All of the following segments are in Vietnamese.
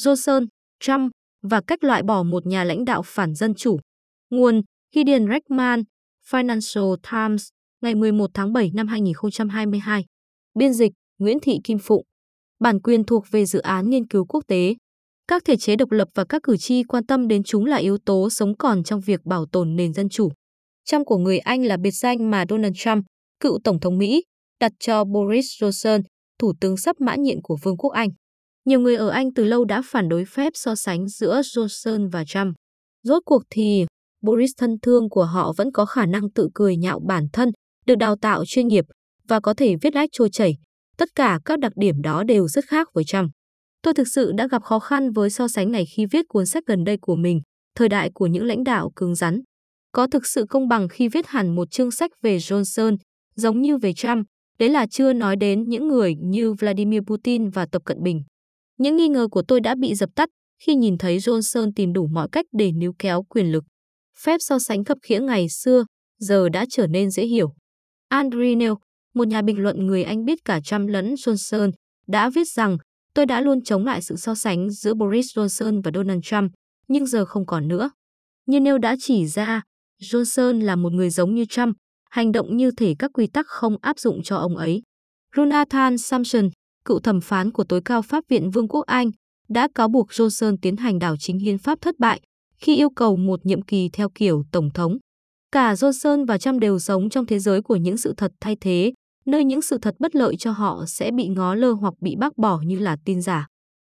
Johnson, Trump và cách loại bỏ một nhà lãnh đạo phản dân chủ. Nguồn Gideon Reckman, Financial Times, ngày 11 tháng 7 năm 2022. Biên dịch Nguyễn Thị Kim Phụng. Bản quyền thuộc về dự án nghiên cứu quốc tế. Các thể chế độc lập và các cử tri quan tâm đến chúng là yếu tố sống còn trong việc bảo tồn nền dân chủ. Trump của người Anh là biệt danh mà Donald Trump, cựu Tổng thống Mỹ, đặt cho Boris Johnson, Thủ tướng sắp mãn nhiệm của Vương quốc Anh. Nhiều người ở Anh từ lâu đã phản đối phép so sánh giữa Johnson và Trump. Rốt cuộc thì, Boris thân thương của họ vẫn có khả năng tự cười nhạo bản thân, được đào tạo chuyên nghiệp và có thể viết lách trôi chảy. Tất cả các đặc điểm đó đều rất khác với Trump. Tôi thực sự đã gặp khó khăn với so sánh này khi viết cuốn sách gần đây của mình, Thời đại của những lãnh đạo cứng rắn. Có thực sự công bằng khi viết hẳn một chương sách về Johnson, giống như về Trump, đấy là chưa nói đến những người như Vladimir Putin và Tập Cận Bình. Những nghi ngờ của tôi đã bị dập tắt khi nhìn thấy Johnson tìm đủ mọi cách để níu kéo quyền lực. Phép so sánh khập khiễng ngày xưa, giờ đã trở nên dễ hiểu. Andrew Neil, một nhà bình luận người Anh biết cả Trump lẫn Johnson, đã viết rằng tôi đã luôn chống lại sự so sánh giữa Boris Johnson và Donald Trump, nhưng giờ không còn nữa. Như Neil đã chỉ ra, Johnson là một người giống như Trump, hành động như thể các quy tắc không áp dụng cho ông ấy. Jonathan Sampson, cựu thẩm phán của tối cao Pháp viện Vương quốc Anh, đã cáo buộc Johnson tiến hành đảo chính hiến pháp thất bại khi yêu cầu một nhiệm kỳ theo kiểu tổng thống. Cả Johnson và Trump đều sống trong thế giới của những sự thật thay thế, nơi những sự thật bất lợi cho họ sẽ bị ngó lơ hoặc bị bác bỏ như là tin giả.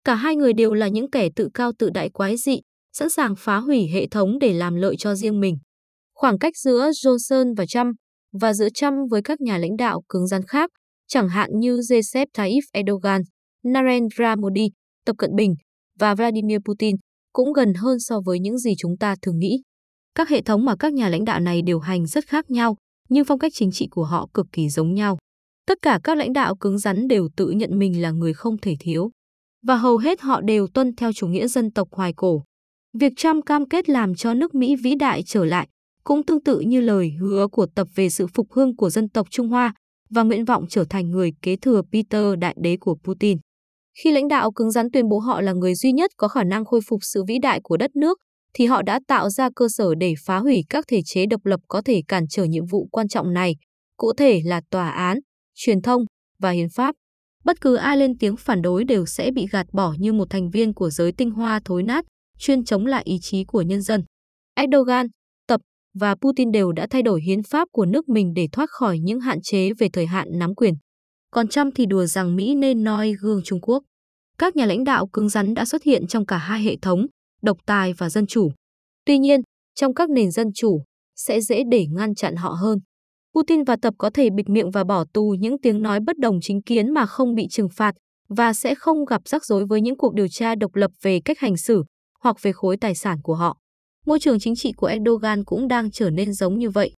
Cả hai người đều là những kẻ tự cao tự đại quái dị, sẵn sàng phá hủy hệ thống để làm lợi cho riêng mình. Khoảng cách giữa Johnson và Trump và giữa Trump với các nhà lãnh đạo cứng rắn khác, chẳng hạn như Recep Tayyip Erdogan, Narendra Modi, Tập Cận Bình và Vladimir Putin, cũng gần hơn so với những gì chúng ta thường nghĩ. Các hệ thống mà các nhà lãnh đạo này điều hành rất khác nhau, nhưng phong cách chính trị của họ cực kỳ giống nhau. Tất cả các lãnh đạo cứng rắn đều tự nhận mình là người không thể thiếu. Và hầu hết họ đều tuân theo chủ nghĩa dân tộc hoài cổ. Việc Trump cam kết làm cho nước Mỹ vĩ đại trở lại cũng tương tự như lời hứa của tập về sự phục hưng của dân tộc Trung Hoa và nguyện vọng trở thành người kế thừa Peter đại đế của Putin. Khi lãnh đạo cứng rắn tuyên bố họ là người duy nhất có khả năng khôi phục sự vĩ đại của đất nước, thì họ đã tạo ra cơ sở để phá hủy các thể chế độc lập có thể cản trở nhiệm vụ quan trọng này, cụ thể là tòa án, truyền thông và hiến pháp. Bất cứ ai lên tiếng phản đối đều sẽ bị gạt bỏ như một thành viên của giới tinh hoa thối nát, chuyên chống lại ý chí của nhân dân. Erdogan, và Putin đều đã thay đổi hiến pháp của nước mình để thoát khỏi những hạn chế về thời hạn nắm quyền. Còn Trump thì đùa rằng Mỹ nên noi gương Trung Quốc. Các nhà lãnh đạo cứng rắn đã xuất hiện trong cả hai hệ thống, độc tài và dân chủ. Tuy nhiên, trong các nền dân chủ, sẽ dễ để ngăn chặn họ hơn. Putin và Tập có thể bịt miệng và bỏ tù những tiếng nói bất đồng chính kiến mà không bị trừng phạt và sẽ không gặp rắc rối với những cuộc điều tra độc lập về cách hành xử hoặc về khối tài sản của họ. Môi trường chính trị của Erdogan cũng đang trở nên giống như vậy.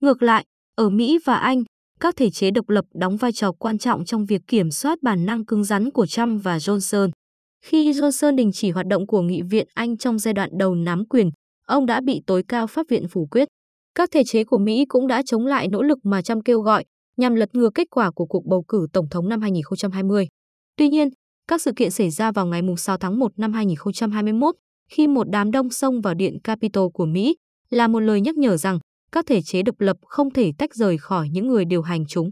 Ngược lại, ở Mỹ và Anh, các thể chế độc lập đóng vai trò quan trọng trong việc kiểm soát bản năng cứng rắn của Trump và Johnson. Khi Johnson đình chỉ hoạt động của Nghị viện Anh trong giai đoạn đầu nắm quyền, ông đã bị tối cao pháp viện phủ quyết. Các thể chế của Mỹ cũng đã chống lại nỗ lực mà Trump kêu gọi nhằm lật ngược kết quả của cuộc bầu cử tổng thống năm 2020. Tuy nhiên, các sự kiện xảy ra vào ngày 6 tháng 1 năm 2021 khi một đám đông xông vào điện Capitol của Mỹ là một lời nhắc nhở rằng các thể chế độc lập không thể tách rời khỏi những người điều hành chúng.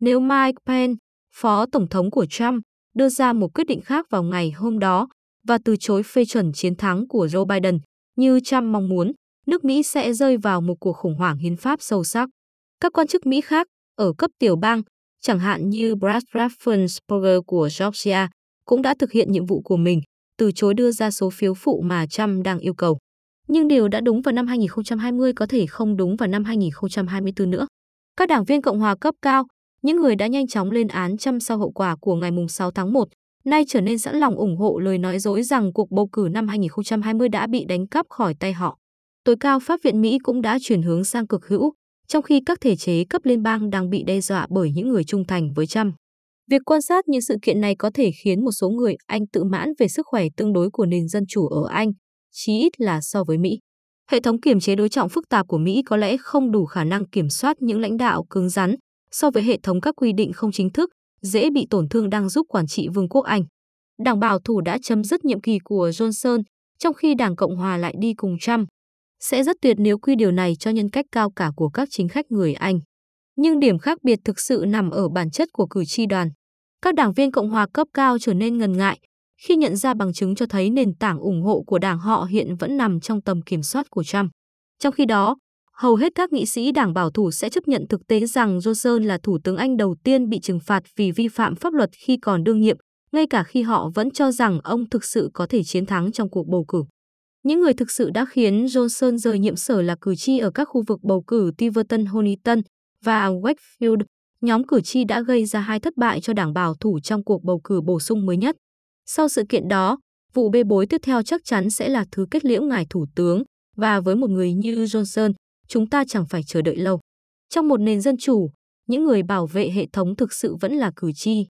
Nếu Mike Pence, phó tổng thống của Trump, đưa ra một quyết định khác vào ngày hôm đó và từ chối phê chuẩn chiến thắng của Joe Biden, như Trump mong muốn, nước Mỹ sẽ rơi vào một cuộc khủng hoảng hiến pháp sâu sắc. Các quan chức Mỹ khác ở cấp tiểu bang, chẳng hạn như Brad Raffensperger của Georgia, cũng đã thực hiện nhiệm vụ của mình, từ chối đưa ra số phiếu phụ mà Trump đang yêu cầu. Nhưng điều đã đúng vào năm 2020 có thể không đúng vào năm 2024 nữa. Các đảng viên Cộng hòa cấp cao, những người đã nhanh chóng lên án Trump sau hậu quả của ngày 6 tháng 1, nay trở nên sẵn lòng ủng hộ lời nói dối rằng cuộc bầu cử năm 2020 đã bị đánh cắp khỏi tay họ. Tối cao Pháp viện Mỹ cũng đã chuyển hướng sang cực hữu, trong khi các thể chế cấp liên bang đang bị đe dọa bởi những người trung thành với Trump. Việc quan sát những sự kiện này có thể khiến một số người Anh tự mãn về sức khỏe tương đối của nền dân chủ ở Anh, chí ít là so với Mỹ. Hệ thống kiểm chế đối trọng phức tạp của Mỹ có lẽ không đủ khả năng kiểm soát những lãnh đạo cứng rắn so với hệ thống các quy định không chính thức, dễ bị tổn thương đang giúp quản trị Vương quốc Anh. Đảng bảo thủ đã chấm dứt nhiệm kỳ của Johnson, trong khi Đảng Cộng hòa lại đi cùng Trump. Sẽ rất tuyệt nếu quy điều này cho nhân cách cao cả của các chính khách người Anh. Nhưng điểm khác biệt thực sự nằm ở bản chất của cử tri đoàn. Các đảng viên Cộng hòa cấp cao trở nên ngần ngại khi nhận ra bằng chứng cho thấy nền tảng ủng hộ của đảng họ hiện vẫn nằm trong tầm kiểm soát của Trump. Trong khi đó, hầu hết các nghị sĩ đảng bảo thủ sẽ chấp nhận thực tế rằng Johnson là thủ tướng Anh đầu tiên bị trừng phạt vì vi phạm pháp luật khi còn đương nhiệm, ngay cả khi họ vẫn cho rằng ông thực sự có thể chiến thắng trong cuộc bầu cử. Những người thực sự đã khiến Johnson rời nhiệm sở là cử tri ở các khu vực bầu cử Tiverton Honiton và Wakefield. Nhóm cử tri đã gây ra hai thất bại cho đảng bảo thủ trong cuộc bầu cử bổ sung mới nhất. Sau sự kiện đó, vụ bê bối tiếp theo chắc chắn sẽ là thứ kết liễu ngài thủ tướng, và với một người như Johnson, chúng ta chẳng phải chờ đợi lâu. Trong một nền dân chủ, những người bảo vệ hệ thống thực sự vẫn là cử tri.